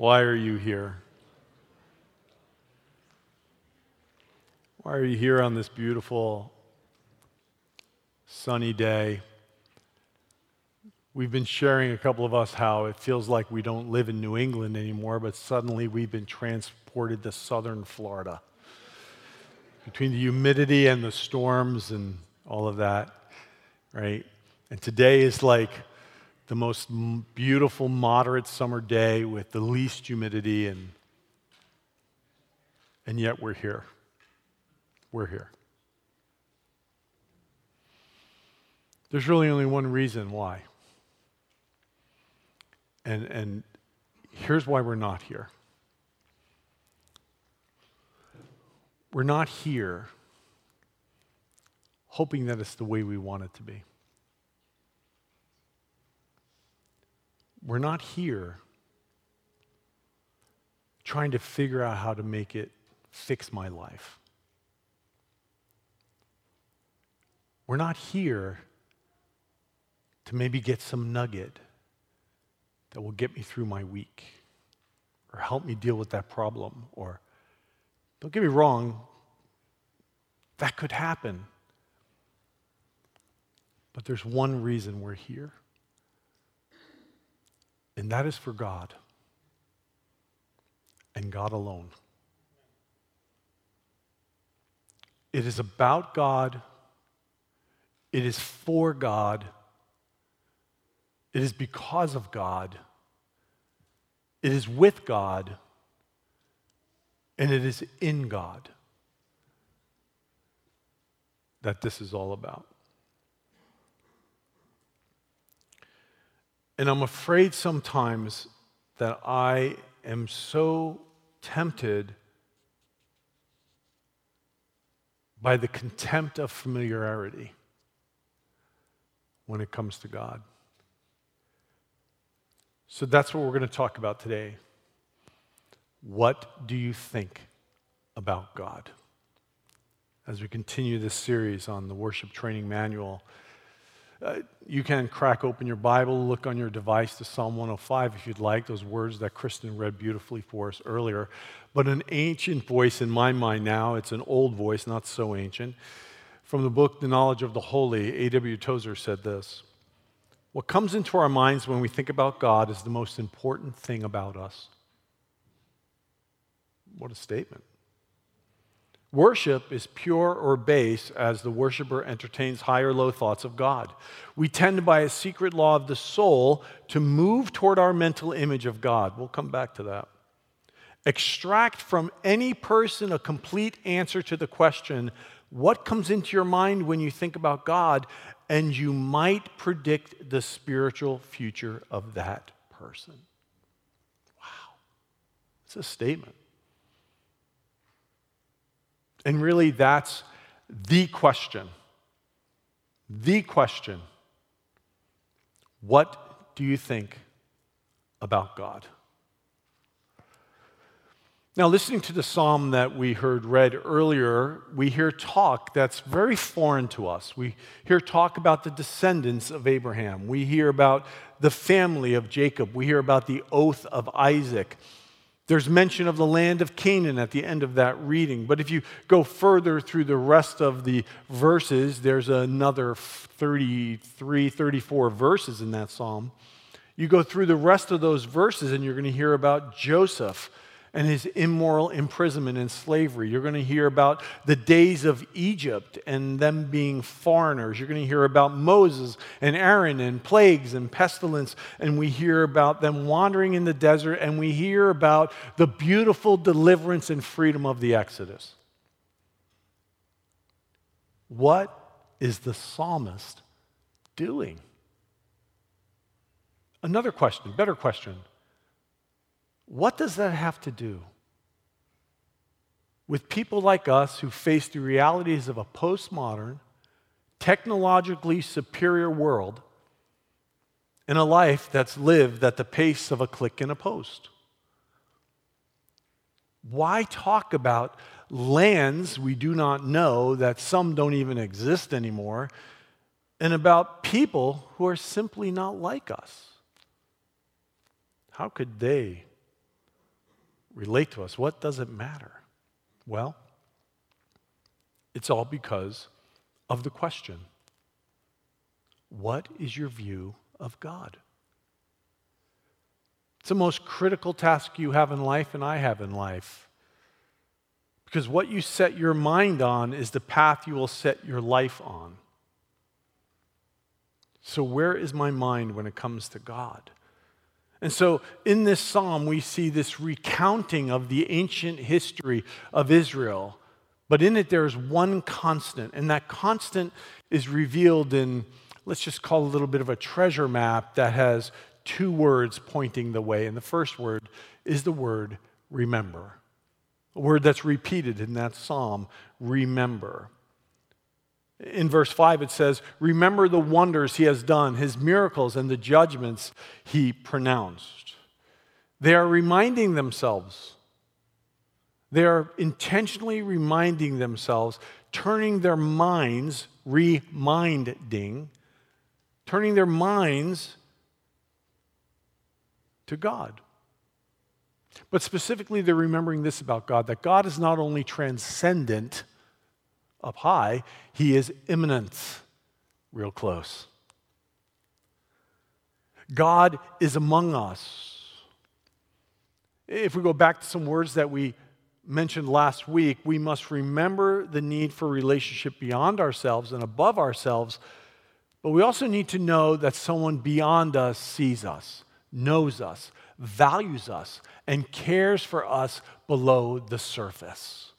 Why are you here? Why are you here on this beautiful sunny day? We've been sharing, a couple of us, how it feels like we don't live in New England anymore, but suddenly we've been transported to southern Florida. Between the humidity and the storms and all of that, right? And today is like the most beautiful, moderate summer day with the least humidity, and, and yet we're here. We're here. There's really only one reason why. And, and here's why we're not here. We're not here hoping that it's the way we want it to be. We're not here trying to figure out how to make it fix my life. We're not here to maybe get some nugget that will get me through my week or help me deal with that problem. Or, don't get me wrong, that could happen. But there's one reason we're here and that is for God and God alone. It is about God, it is for God, it is because of God, it is with God, and it is in God that this is all about. And I'm afraid sometimes that I am so tempted by the contempt of familiarity when it comes to God. So that's what we're going to talk about today. What do you think about God? As we continue this series on the worship training manual, uh, you can crack open your Bible, look on your device to Psalm 105 if you'd like, those words that Kristen read beautifully for us earlier. But an ancient voice in my mind now, it's an old voice, not so ancient. From the book The Knowledge of the Holy, A.W. Tozer said this What comes into our minds when we think about God is the most important thing about us. What a statement. Worship is pure or base as the worshiper entertains high or low thoughts of God. We tend, by a secret law of the soul, to move toward our mental image of God. We'll come back to that. Extract from any person a complete answer to the question, What comes into your mind when you think about God? And you might predict the spiritual future of that person. Wow. It's a statement. And really, that's the question. The question. What do you think about God? Now, listening to the psalm that we heard read earlier, we hear talk that's very foreign to us. We hear talk about the descendants of Abraham. We hear about the family of Jacob. We hear about the oath of Isaac. There's mention of the land of Canaan at the end of that reading. But if you go further through the rest of the verses, there's another 33, 34 verses in that psalm. You go through the rest of those verses, and you're going to hear about Joseph and his immoral imprisonment and slavery. You're going to hear about the days of Egypt and them being foreigners. You're going to hear about Moses and Aaron and plagues and pestilence. And we hear about them wandering in the desert. And we hear about the beautiful deliverance and freedom of the Exodus. What is the psalmist doing? Another question, better question. What does that have to do with people like us who face the realities of a postmodern, technologically superior world in a life that's lived at the pace of a click and a post? Why talk about lands we do not know that some don't even exist anymore and about people who are simply not like us? How could they relate to us? What does it matter? Well, it's all because of the question What is your view of God? It's the most critical task you have in life and I have in life. Because what you set your mind on is the path you will set your life on. So, where is my mind when it comes to God? And so, in this psalm, we see this recounting of the ancient history of Israel. But in it, there's one constant, and that constant is revealed in, let's just call a little bit of a treasure map that has two words pointing the way. And the first word is the word remember, a word that's repeated in that psalm remember. In verse 5, it says, Remember the wonders he has done, his miracles, and the judgments he pronounced. They are reminding themselves, they are intentionally reminding themselves, turning their minds, reminding, turning their minds to God. But specifically, they're remembering this about God that God is not only transcendent up high, he is immanent, real close. God is among us. If we go back to some words that we mentioned last week, we must remember the need for relationship beyond ourselves and above ourselves, but we also need to know that someone beyond us sees us, knows us, values us, and cares for us below the surface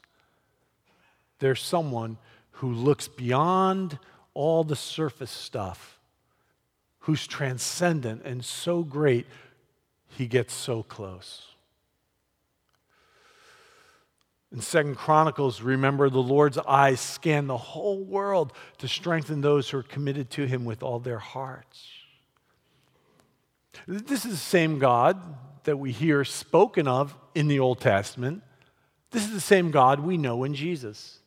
there's someone who looks beyond all the surface stuff, who's transcendent and so great, he gets so close. In Second Chronicles, remember the Lord's eyes scan the whole world to strengthen those who are committed to him with all their hearts. This is the same God that we hear spoken of in the Old Testament. This is the same God we know in Jesus.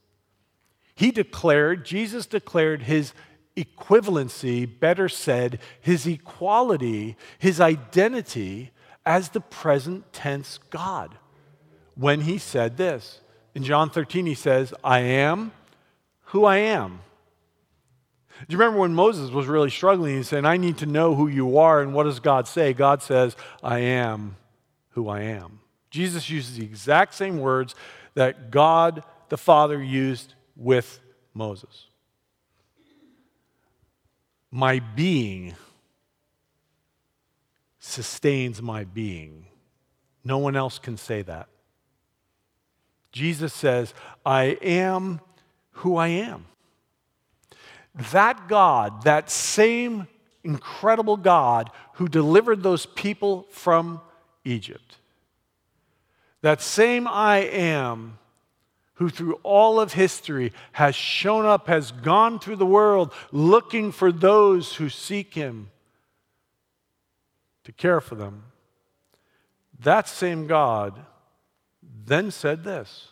He declared, Jesus declared his equivalency, better said, his equality, his identity as the present tense God when he said this. In John 13, he says, I am who I am. Do you remember when Moses was really struggling? He's saying, I need to know who you are. And what does God say? God says, I am who I am. Jesus uses the exact same words that God the Father used with Moses. My being sustains my being. No one else can say that. Jesus says, I am who I am. That God, that same incredible God who delivered those people from Egypt, that same I am who through all of history has shown up, has gone through the world looking for those who seek him to care for them. That same God then said this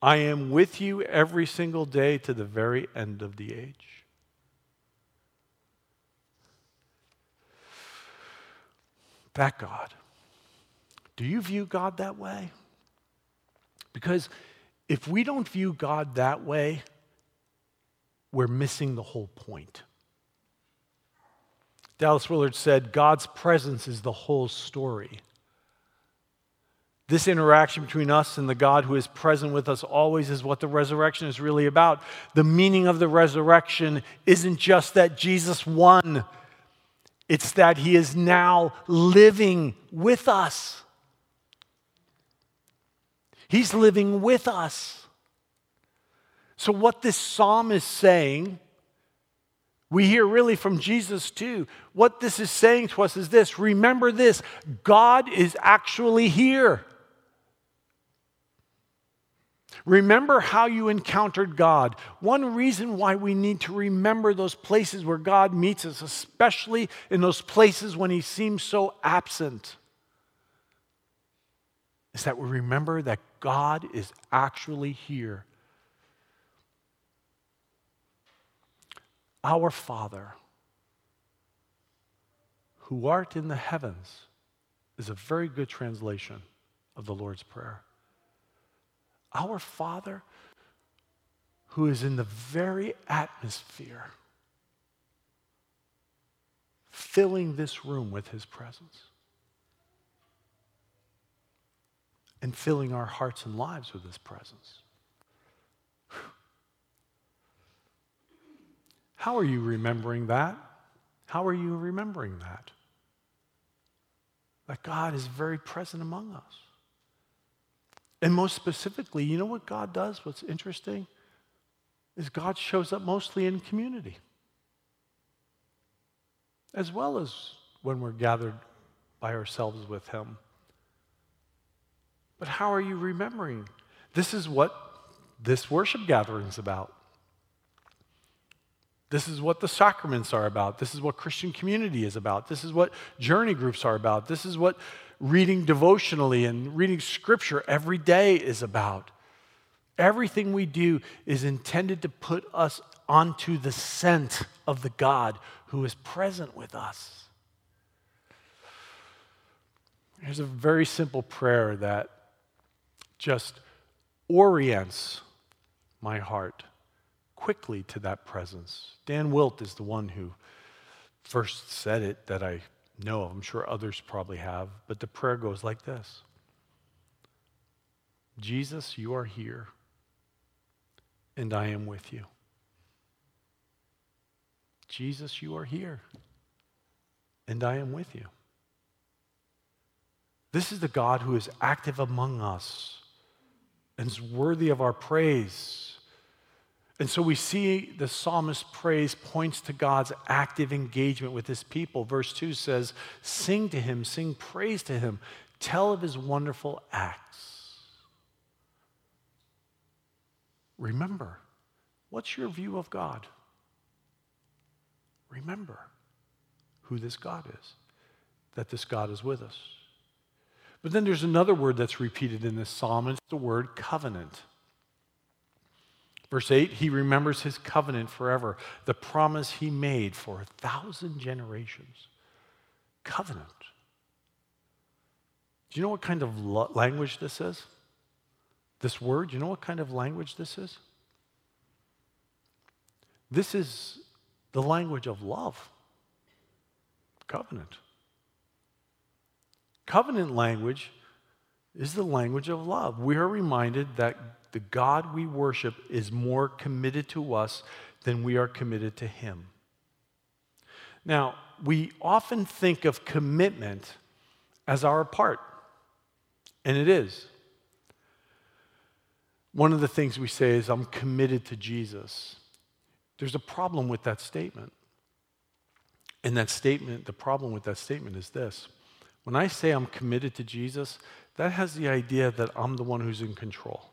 I am with you every single day to the very end of the age. That God. Do you view God that way? Because if we don't view God that way, we're missing the whole point. Dallas Willard said, God's presence is the whole story. This interaction between us and the God who is present with us always is what the resurrection is really about. The meaning of the resurrection isn't just that Jesus won, it's that he is now living with us. He's living with us. So, what this psalm is saying, we hear really from Jesus too. What this is saying to us is this remember this God is actually here. Remember how you encountered God. One reason why we need to remember those places where God meets us, especially in those places when He seems so absent, is that we remember that God is actually here. Our Father, who art in the heavens, is a very good translation. of the Lord's Prayer. Our Father who is in the very atmosphere, filling this room with his presence, and filling our hearts and lives with his presence. How are you remembering that? How are you remembering that? That God is very present among us. And most specifically, you know what God does? What's interesting? Is God shows up mostly in community, as well as when we're gathered by ourselves with Him. But how are you remembering? This is what this worship gathering is about. This is what the sacraments are about. This is what Christian community is about. This is what journey groups are about. This is what reading devotionally and reading scripture every day is about. Everything we do is intended to put us onto the scent of the God who is present with us. Here's a very simple prayer that just orients my heart quickly to that presence. Dan Wilt is the one who first said it that I know of. I'm sure others probably have, but the prayer goes like this Jesus, you are here, and I am with you. Jesus, you are here, and I am with you. This is the God who is active among us and is worthy of our praise. And so we see the psalmist's praise points to God's active engagement with his people. Verse 2 says, Sing to him, sing praise to him, tell of his wonderful acts. Remember, what's your view of God? Remember who this God is, that this God is with us. But then there's another word that's repeated in this psalm, and it's the word covenant. Verse 8, he remembers his covenant forever, the promise he made for a thousand generations. Covenant. Do you know what kind of lo- language this is? This word, do you know what kind of language this is? This is the language of love. Covenant. Covenant language is the language of love. We are reminded that the God we worship is more committed to us than we are committed to Him. Now, we often think of commitment as our part, and it is. One of the things we say is, I'm committed to Jesus. There's a problem with that statement. And that statement, the problem with that statement is this when I say I'm committed to Jesus, that has the idea that I'm the one who's in control.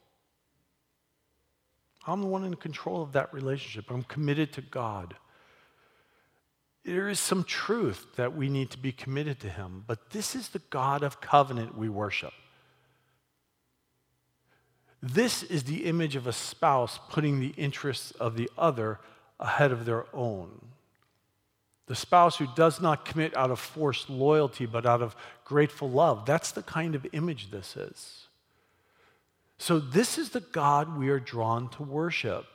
I'm the one in control of that relationship. I'm committed to God. There is some truth that we need to be committed to Him, but this is the God of covenant we worship. This is the image of a spouse putting the interests of the other ahead of their own. The spouse who does not commit out of forced loyalty, but out of grateful love. That's the kind of image this is. So, this is the God we are drawn to worship.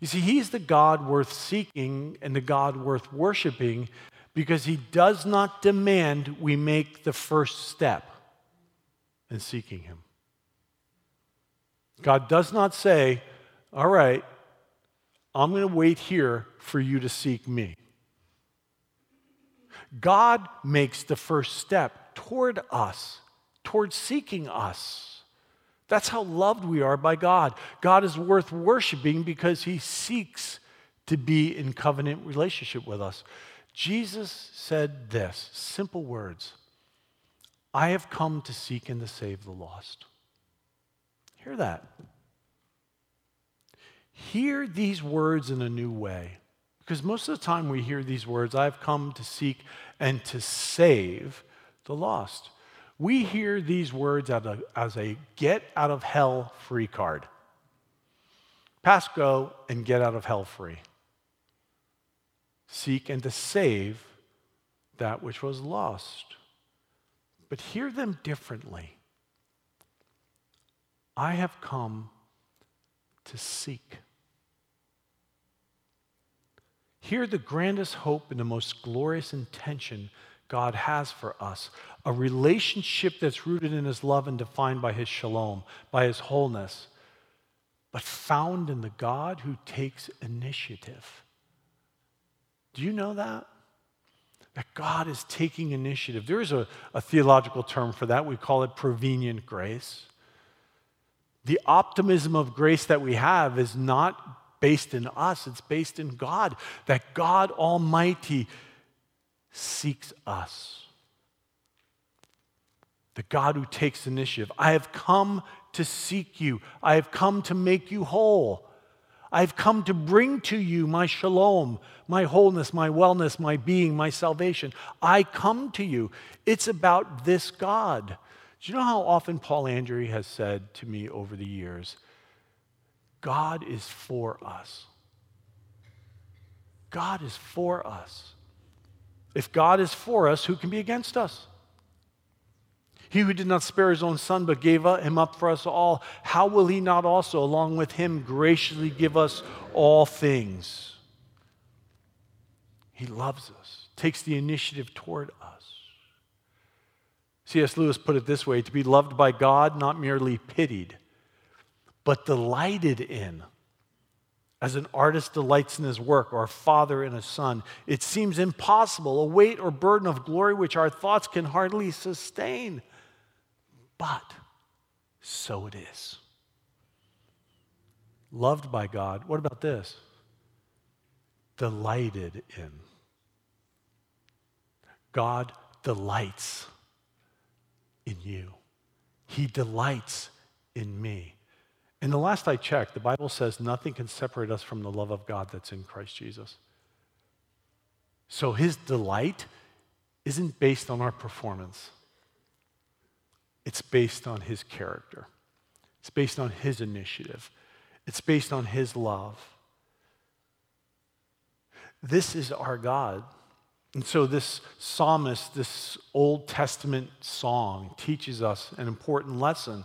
You see, He's the God worth seeking and the God worth worshiping because He does not demand we make the first step in seeking Him. God does not say, All right, I'm going to wait here for you to seek me. God makes the first step toward us, toward seeking us. That's how loved we are by God. God is worth worshiping because he seeks to be in covenant relationship with us. Jesus said this simple words I have come to seek and to save the lost. Hear that. Hear these words in a new way. Because most of the time we hear these words, I've come to seek and to save the lost we hear these words as a get out of hell free card. Pass go and get out of hell free. Seek and to save that which was lost. But hear them differently. I have come to seek. Here, the grandest hope and the most glorious intention God has for us a relationship that's rooted in His love and defined by His shalom, by His wholeness, but found in the God who takes initiative. Do you know that? That God is taking initiative. There is a, a theological term for that. We call it prevenient grace. The optimism of grace that we have is not based in us, it's based in God. That God Almighty seeks us. The God who takes initiative. I have come to seek you, I have come to make you whole. I've come to bring to you my shalom, my wholeness, my wellness, my being, my salvation. I come to you. It's about this God. Do you know how often Paul Andrew has said to me over the years, God is for us. God is for us. If God is for us, who can be against us? He who did not spare his own son, but gave him up for us all, how will he not also, along with him, graciously give us all things? He loves us, takes the initiative toward us. C.S. Lewis put it this way to be loved by God, not merely pitied, but delighted in. As an artist delights in his work, or a father in a son, it seems impossible, a weight or burden of glory which our thoughts can hardly sustain. But so it is. Loved by God. What about this? Delighted in. God delights in you, He delights in me. And the last I checked, the Bible says nothing can separate us from the love of God that's in Christ Jesus. So his delight isn't based on our performance, it's based on his character, it's based on his initiative, it's based on his love. This is our God. And so, this psalmist, this Old Testament song, teaches us an important lesson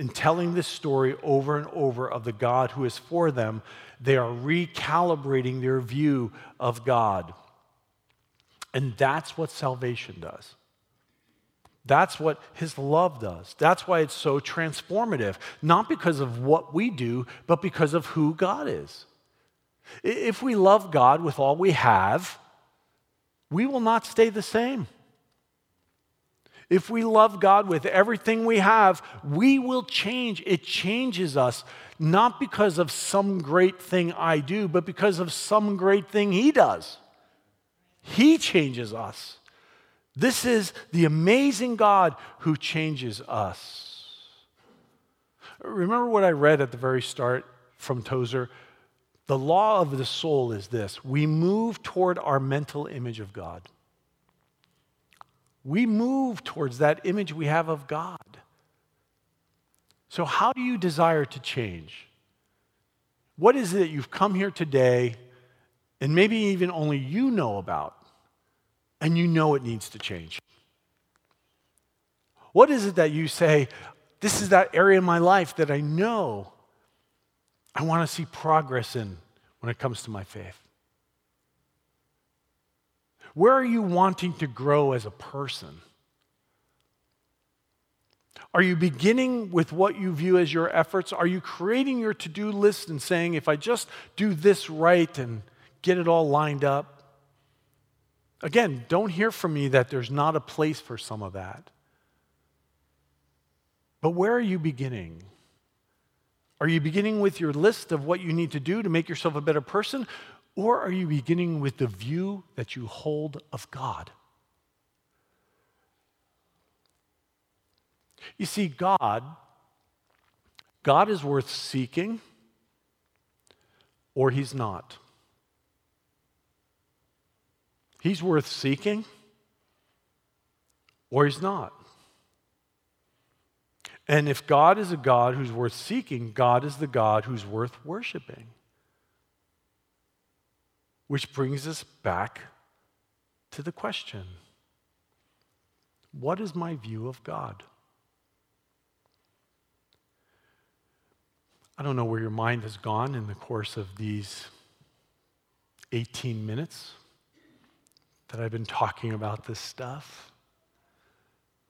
in telling this story over and over of the God who is for them, they are recalibrating their view of God. And that's what salvation does. That's what his love does. That's why it's so transformative, not because of what we do, but because of who God is. If we love God with all we have, we will not stay the same. If we love God with everything we have, we will change. It changes us, not because of some great thing I do, but because of some great thing He does. He changes us. This is the amazing God who changes us. Remember what I read at the very start from Tozer? The law of the soul is this we move toward our mental image of God we move towards that image we have of God. So, how do you desire to change? What is it that you've come here today, and maybe even only you know about, and you know it needs to change? What is it that you say, this is that area in my life that I know I want to see progress in when it comes to my faith? Where are you wanting to grow as a person? Are you beginning with what you view as your efforts? Are you creating your to do list and saying, if I just do this right and get it all lined up? Again, don't hear from me that there's not a place for some of that. But where are you beginning? Are you beginning with your list of what you need to do to make yourself a better person? Or are you beginning with the view that you hold of God? You see, God, God is worth seeking or he's not. He's worth seeking or he's not. And if God is a God who's worth seeking, God is the God who's worth worshiping. Which brings us back to the question what is my view of God? I don't know where your mind has gone in the course of these 18 minutes that I've been talking about this stuff.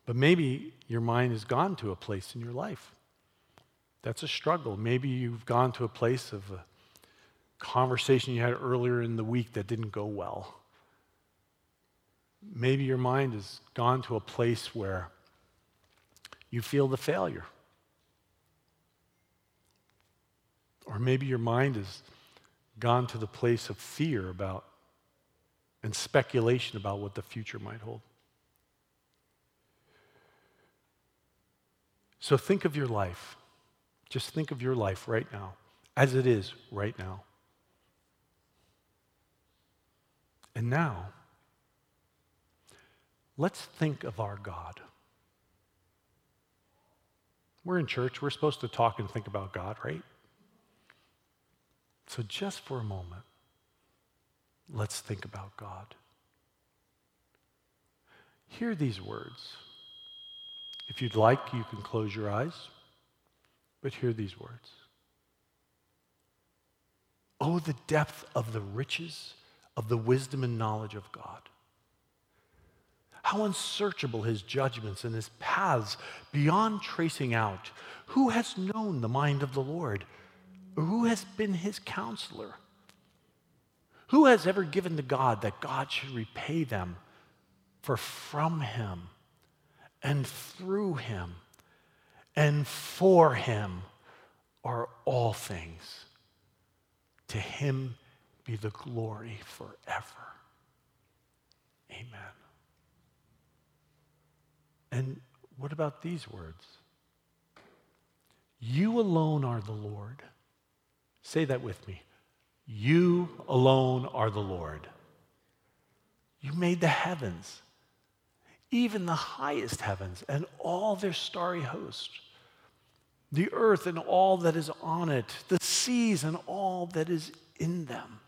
But maybe your mind has gone to a place in your life. That's a struggle. Maybe you've gone to a place of a conversation you had earlier in the week that didn't go well. Maybe your mind has gone to a place where you feel the failure. Or maybe your mind has gone to the place of fear about and speculation about what the future might hold. So think of your life. Just think of your life right now, as it is right now. And now, let's think of our God. We're in church, we're supposed to talk and think about God, right? So, just for a moment, let's think about God. Hear these words. If you'd like, you can close your eyes, but hear these words. Oh, the depth of the riches of the wisdom and knowledge of God. How unsearchable his judgments and his paths beyond tracing out. Who has known the mind of the Lord? Who has been his counselor? Who has ever given to God that God should repay them? For from him and through him and for him are all things. To him be the glory forever. Amen. And what about these words? You alone are the Lord. Say that with me. You alone are the Lord. You made the heavens, even the highest heavens, and all their starry host, the earth and all that is on it, the seas and all that is in them.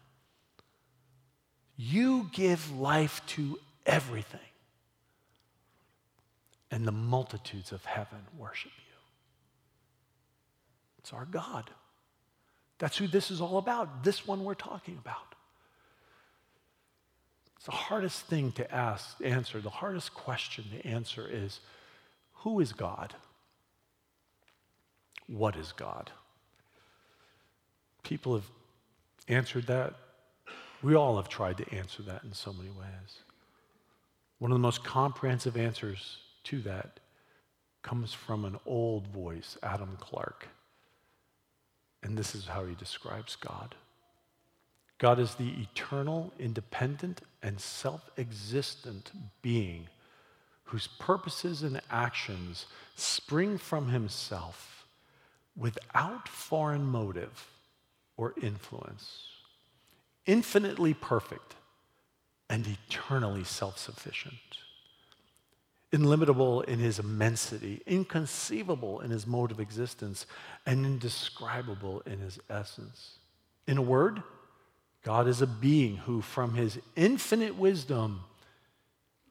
You give life to everything, and the multitudes of heaven worship you. It's our God. That's who this is all about, this one we're talking about. It's the hardest thing to ask, answer. The hardest question to answer is who is God? What is God? People have answered that. We all have tried to answer that in so many ways. One of the most comprehensive answers to that comes from an old voice, Adam Clarke. And this is how he describes God God is the eternal, independent, and self existent being whose purposes and actions spring from himself without foreign motive or influence, infinitely perfect and eternally self sufficient illimitable in his immensity, inconceivable in his mode of existence, and indescribable in his essence. In a word, God is a being who, from his infinite wisdom,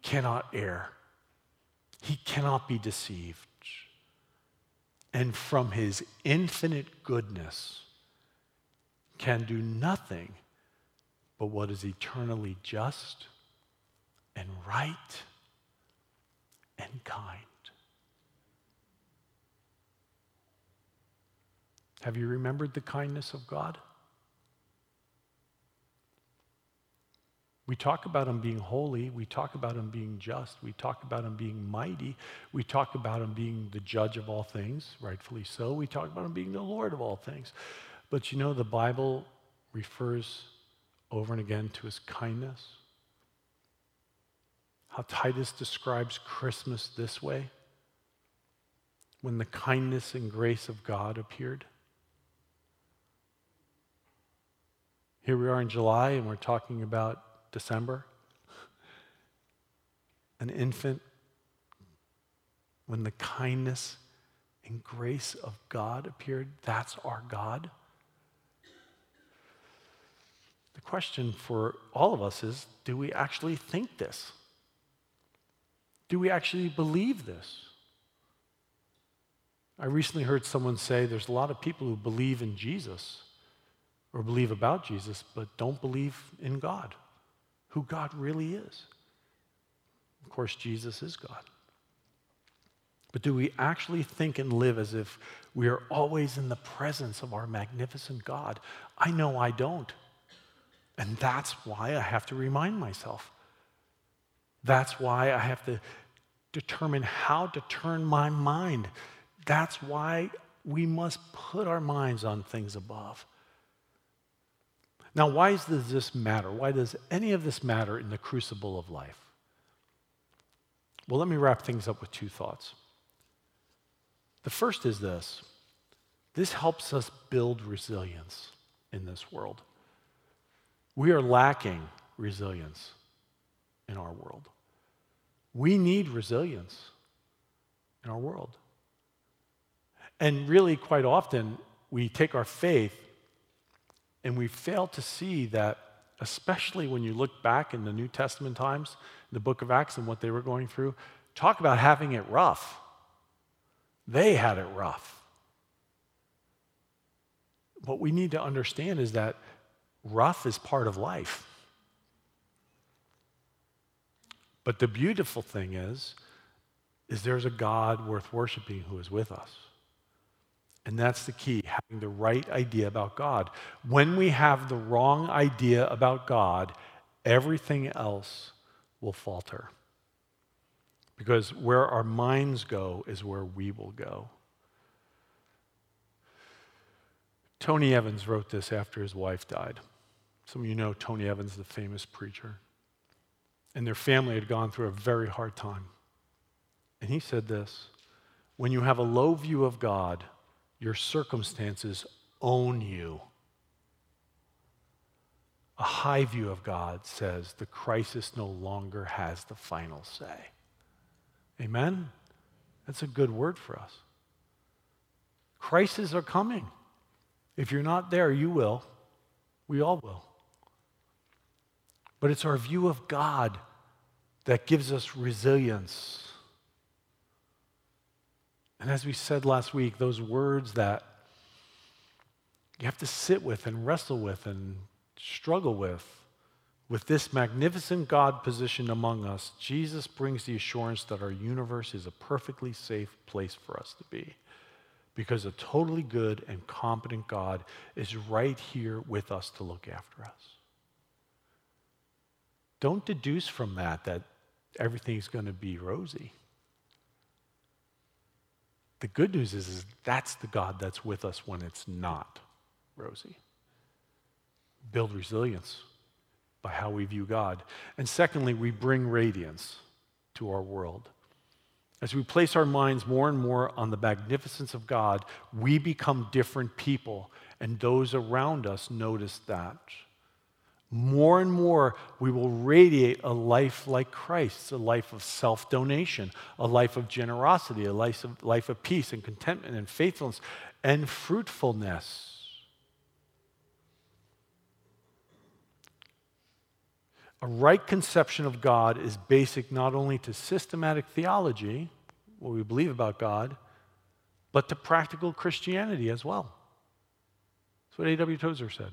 cannot err. He cannot be deceived. And from his infinite goodness, can do nothing but what is eternally just and right and kind. Have you remembered the kindness of God? We talk about him being holy. We talk about him being just. We talk about him being mighty. We talk about him being the judge of all things, rightfully so. We talk about him being the Lord of all things. But you know, the Bible refers over and again to his kindness how Titus describes Christmas this way when the kindness and grace of God appeared. Here we are in July and we're talking about December. An infant, when the kindness and grace of God appeared, that's our God. The question for all of us is do we actually think this? Do we actually believe this? I recently heard someone say there's a lot of people who believe in Jesus or believe about Jesus, but don't believe in God, who God really is. Of course, Jesus is God. But do we actually think and live as if we are always in the presence of our magnificent God? I know I don't. And that's why I have to remind myself. That's why I have to determine how to turn my mind that's why we must put our minds on things above. Now, why does this matter? Why does any of this matter in the crucible of life? Well, let me wrap things up with two thoughts. The first is this this helps us build resilience in this world. We are lacking resilience in our world. We need resilience in our world. And really, quite often, we take our faith and we fail to see that, especially when you look back in the New Testament times, the book of Acts and what they were going through, talk about having it rough. They had it rough. What we need to understand is that rough is part of life. But the beautiful thing is, is there's a God worth worshiping who is with us. And that's the key, having the right idea about God. When we have the wrong idea about God, everything else will falter. Because where our minds go is where we will go. Tony Evans wrote this after his wife died. Some of you know Tony Evans, the famous preacher. And their family had gone through a very hard time. And he said this When you have a low view of God, your circumstances own you. A high view of God says the crisis no longer has the final say. Amen? That's a good word for us. Crises are coming. If you're not there, you will. We all will. But it's our view of God that gives us resilience and as we said last week, those words that you have to sit with and wrestle with and struggle with, with this magnificent God positioned among us, Jesus brings the assurance that our universe is a perfectly safe place for us to be. Because a totally good and competent God is right here with us to look after us. Don't deduce from that that everything's going to be rosy. The good news is, is that's the God that's with us when it's not rosy. Build resilience by how we view God. And secondly, we bring radiance to our world. As we place our minds more and more on the magnificence of God, we become different people, and those around us notice that more and more we will radiate a life like Christ's, a life of self donation, a life of generosity, a life of, life of peace and contentment and faithfulness and fruitfulness. A right conception of God is basic not only to systematic theology, what we believe about God, but to practical Christianity as well. That's what A.W. Tozer said.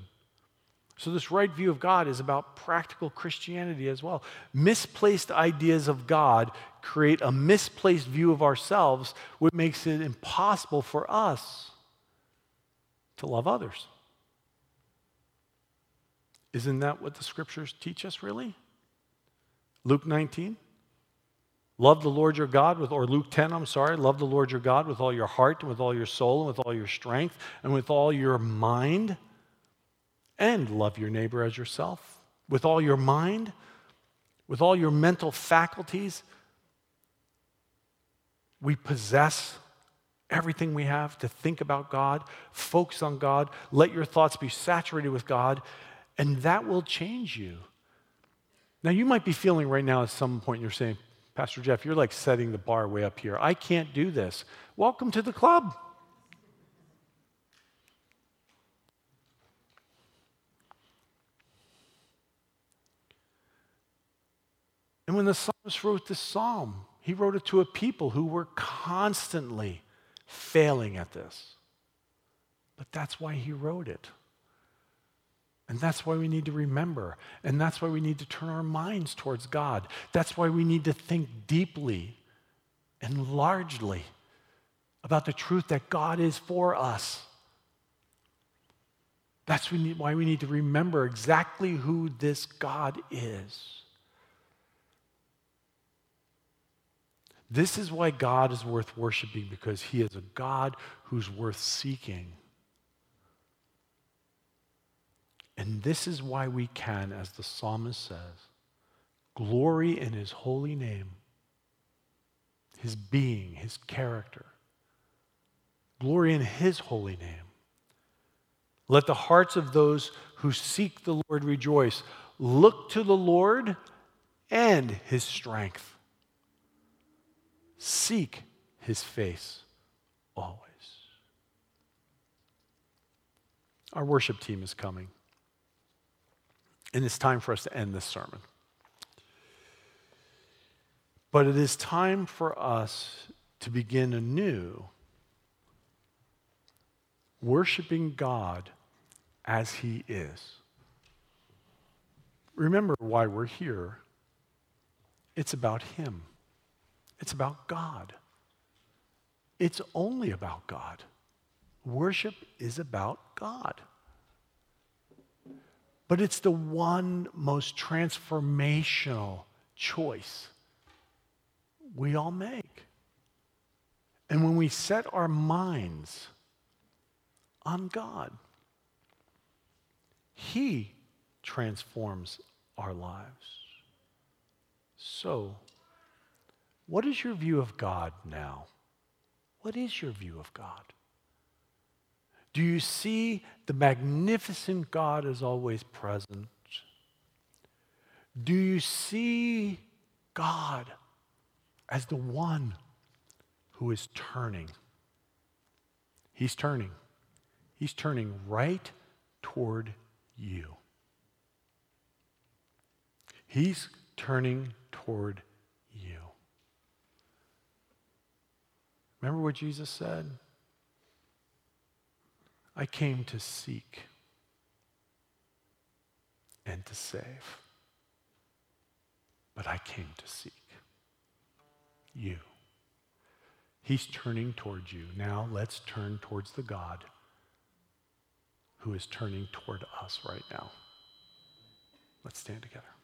So, this right view of God is about practical Christianity as well. Misplaced ideas of God create a misplaced view of ourselves, which makes it impossible for us to love others. Isn't that what the scriptures teach us, really? Luke 19. Love the Lord your God with, or Luke 10, I'm sorry, love the Lord your God with all your heart and with all your soul and with all your strength and with all your mind and love your neighbor as yourself with all your mind, with all your mental faculties. We possess everything we have to think about God, focus on God, let your thoughts be saturated with God, and that will change you. Now, you might be feeling right now at some point you're saying, Pastor Jeff, you're like setting the bar way up here. I can't do this. Welcome to the club. When the psalmist wrote this psalm, he wrote it to a people who were constantly failing at this. But that's why he wrote it. And that's why we need to remember. And that's why we need to turn our minds towards God. That's why we need to think deeply and largely about the truth that God is for us. That's why we need to remember exactly who this God is. This is why God is worth worshiping, because he is a God who's worth seeking. And this is why we can, as the psalmist says, glory in his holy name, his being, his character. Glory in his holy name. Let the hearts of those who seek the Lord rejoice. Look to the Lord and his strength. Seek his face always. Our worship team is coming. And it's time for us to end this sermon. But it is time for us to begin anew worshiping God as He is. Remember why we're here. It's about Him, it's about God. It's only about God. Worship is about God. But it's the one most transformational choice we all make. And when we set our minds on God, He transforms our lives. So, what is your view of God now? What is your view of God? Do you see the magnificent God as always present? Do you see God as the one who is turning? He's turning. He's turning right toward you. He's turning toward you. Remember what Jesus said? I came to seek and to save. But I came to seek you. He's turning towards you. Now let's turn towards the God who is turning toward us right now. Let's stand together.